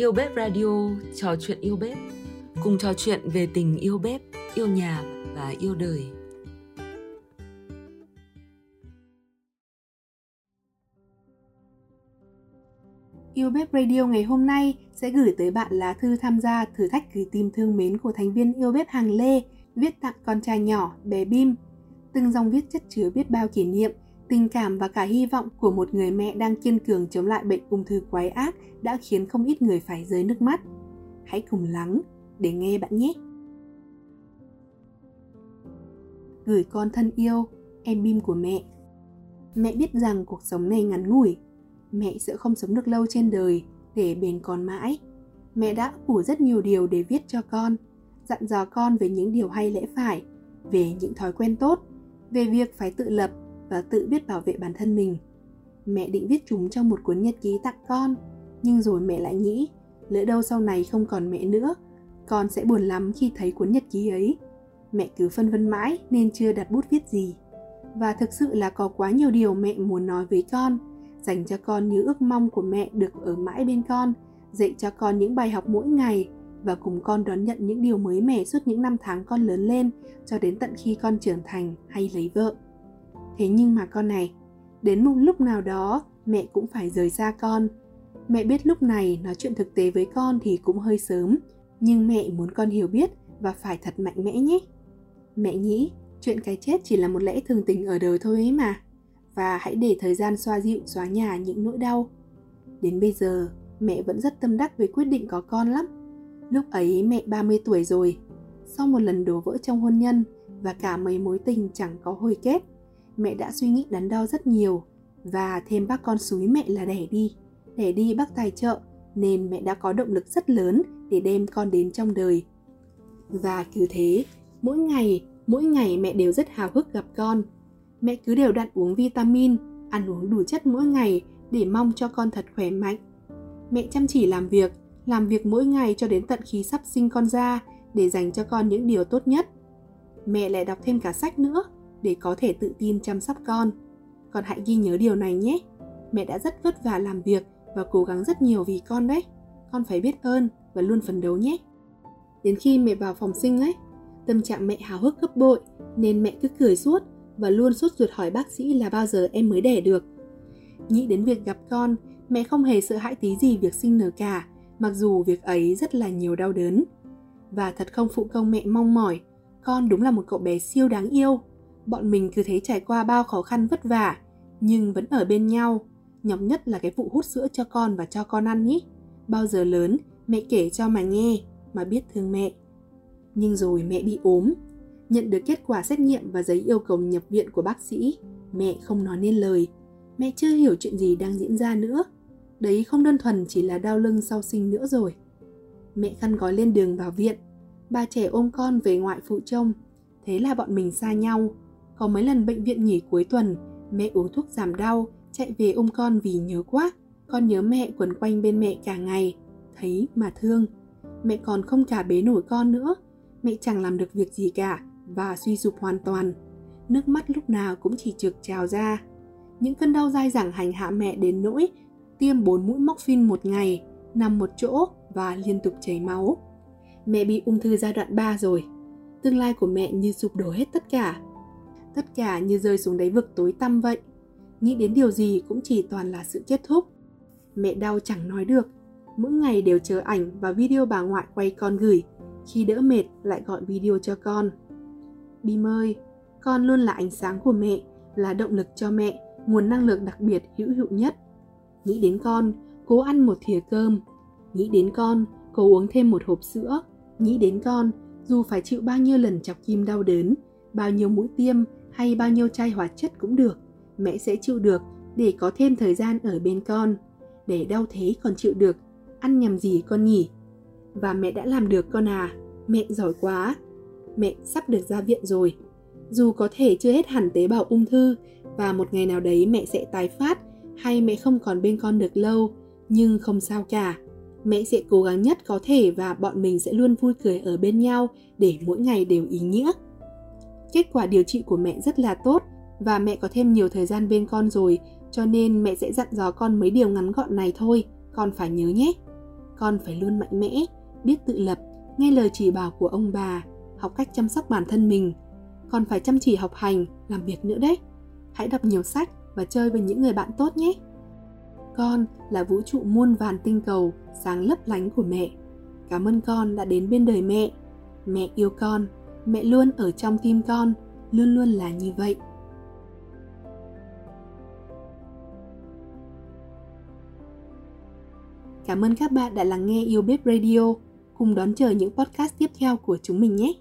Yêu Bếp Radio trò chuyện yêu bếp Cùng trò chuyện về tình yêu bếp, yêu nhà và yêu đời Yêu Bếp Radio ngày hôm nay sẽ gửi tới bạn lá thư tham gia thử thách gửi tim thương mến của thành viên Yêu Bếp hàng Lê viết tặng con trai nhỏ bé Bim. Từng dòng viết chất chứa biết bao kỷ niệm, tình cảm và cả hy vọng của một người mẹ đang kiên cường chống lại bệnh ung thư quái ác đã khiến không ít người phải rơi nước mắt. Hãy cùng lắng để nghe bạn nhé. Gửi con thân yêu, em Bim của mẹ. Mẹ biết rằng cuộc sống này ngắn ngủi, mẹ sẽ không sống được lâu trên đời để bền con mãi. Mẹ đã ủ rất nhiều điều để viết cho con, dặn dò con về những điều hay lẽ phải, về những thói quen tốt, về việc phải tự lập và tự biết bảo vệ bản thân mình. Mẹ định viết chúng trong một cuốn nhật ký tặng con, nhưng rồi mẹ lại nghĩ, lỡ đâu sau này không còn mẹ nữa, con sẽ buồn lắm khi thấy cuốn nhật ký ấy. Mẹ cứ phân vân mãi nên chưa đặt bút viết gì. Và thực sự là có quá nhiều điều mẹ muốn nói với con, dành cho con những ước mong của mẹ được ở mãi bên con, dạy cho con những bài học mỗi ngày và cùng con đón nhận những điều mới mẻ suốt những năm tháng con lớn lên cho đến tận khi con trưởng thành hay lấy vợ. Thế nhưng mà con này, đến một lúc nào đó mẹ cũng phải rời xa con. Mẹ biết lúc này nói chuyện thực tế với con thì cũng hơi sớm, nhưng mẹ muốn con hiểu biết và phải thật mạnh mẽ nhé. Mẹ nghĩ chuyện cái chết chỉ là một lẽ thường tình ở đời thôi ấy mà. Và hãy để thời gian xoa dịu xóa nhà những nỗi đau. Đến bây giờ, mẹ vẫn rất tâm đắc với quyết định có con lắm. Lúc ấy mẹ 30 tuổi rồi. Sau một lần đổ vỡ trong hôn nhân và cả mấy mối tình chẳng có hồi kết, mẹ đã suy nghĩ đắn đo rất nhiều và thêm bác con suối mẹ là đẻ đi. Đẻ đi bác tài trợ nên mẹ đã có động lực rất lớn để đem con đến trong đời. Và cứ thế, mỗi ngày, mỗi ngày mẹ đều rất hào hức gặp con. Mẹ cứ đều đặn uống vitamin, ăn uống đủ chất mỗi ngày để mong cho con thật khỏe mạnh. Mẹ chăm chỉ làm việc, làm việc mỗi ngày cho đến tận khi sắp sinh con ra để dành cho con những điều tốt nhất. Mẹ lại đọc thêm cả sách nữa để có thể tự tin chăm sóc con. Con hãy ghi nhớ điều này nhé. Mẹ đã rất vất vả làm việc và cố gắng rất nhiều vì con đấy. Con phải biết ơn và luôn phấn đấu nhé. Đến khi mẹ vào phòng sinh ấy, tâm trạng mẹ hào hức gấp bội nên mẹ cứ cười suốt và luôn suốt ruột hỏi bác sĩ là bao giờ em mới đẻ được. Nghĩ đến việc gặp con, mẹ không hề sợ hãi tí gì việc sinh nở cả, mặc dù việc ấy rất là nhiều đau đớn. Và thật không phụ công mẹ mong mỏi, con đúng là một cậu bé siêu đáng yêu. Bọn mình cứ thế trải qua bao khó khăn vất vả, nhưng vẫn ở bên nhau. Nhọc nhất là cái vụ hút sữa cho con và cho con ăn nhỉ. Bao giờ lớn, mẹ kể cho mà nghe, mà biết thương mẹ. Nhưng rồi mẹ bị ốm, nhận được kết quả xét nghiệm và giấy yêu cầu nhập viện của bác sĩ, mẹ không nói nên lời. Mẹ chưa hiểu chuyện gì đang diễn ra nữa. Đấy không đơn thuần chỉ là đau lưng sau sinh nữa rồi. Mẹ khăn gói lên đường vào viện. Bà trẻ ôm con về ngoại phụ trông. Thế là bọn mình xa nhau. Có mấy lần bệnh viện nghỉ cuối tuần, mẹ uống thuốc giảm đau, chạy về ôm con vì nhớ quá. Con nhớ mẹ quấn quanh bên mẹ cả ngày. Thấy mà thương. Mẹ còn không cả bế nổi con nữa. Mẹ chẳng làm được việc gì cả và suy sụp hoàn toàn. Nước mắt lúc nào cũng chỉ trực trào ra. Những cơn đau dai dẳng hành hạ mẹ đến nỗi tiêm 4 mũi morphine một ngày, nằm một chỗ và liên tục chảy máu. Mẹ bị ung thư giai đoạn 3 rồi. Tương lai của mẹ như sụp đổ hết tất cả. Tất cả như rơi xuống đáy vực tối tăm vậy. Nghĩ đến điều gì cũng chỉ toàn là sự kết thúc. Mẹ đau chẳng nói được. Mỗi ngày đều chờ ảnh và video bà ngoại quay con gửi. Khi đỡ mệt lại gọi video cho con. Bim ơi, con luôn là ánh sáng của mẹ, là động lực cho mẹ, nguồn năng lượng đặc biệt hữu hiệu nhất. Nghĩ đến con, cố ăn một thìa cơm. Nghĩ đến con, cố uống thêm một hộp sữa. Nghĩ đến con, dù phải chịu bao nhiêu lần chọc kim đau đớn, bao nhiêu mũi tiêm hay bao nhiêu chai hoạt chất cũng được, mẹ sẽ chịu được để có thêm thời gian ở bên con. Để đau thế còn chịu được, ăn nhầm gì con nhỉ? Và mẹ đã làm được con à, mẹ giỏi quá. Mẹ sắp được ra viện rồi. Dù có thể chưa hết hẳn tế bào ung thư và một ngày nào đấy mẹ sẽ tái phát hay mẹ không còn bên con được lâu, nhưng không sao cả. Mẹ sẽ cố gắng nhất có thể và bọn mình sẽ luôn vui cười ở bên nhau để mỗi ngày đều ý nghĩa. Kết quả điều trị của mẹ rất là tốt và mẹ có thêm nhiều thời gian bên con rồi, cho nên mẹ sẽ dặn dò con mấy điều ngắn gọn này thôi, con phải nhớ nhé. con phải luôn mạnh mẽ, biết tự lập, nghe lời chỉ bảo của ông bà, học cách chăm sóc bản thân mình. Con phải chăm chỉ học hành, làm việc nữa đấy. Hãy đọc nhiều sách và chơi với những người bạn tốt nhé. Con là vũ trụ muôn vàn tinh cầu sáng lấp lánh của mẹ. Cảm ơn con đã đến bên đời mẹ. Mẹ yêu con, mẹ luôn ở trong tim con, luôn luôn là như vậy. Cảm ơn các bạn đã lắng nghe Yêu Bếp Radio. Cùng đón chờ những podcast tiếp theo của chúng mình nhé.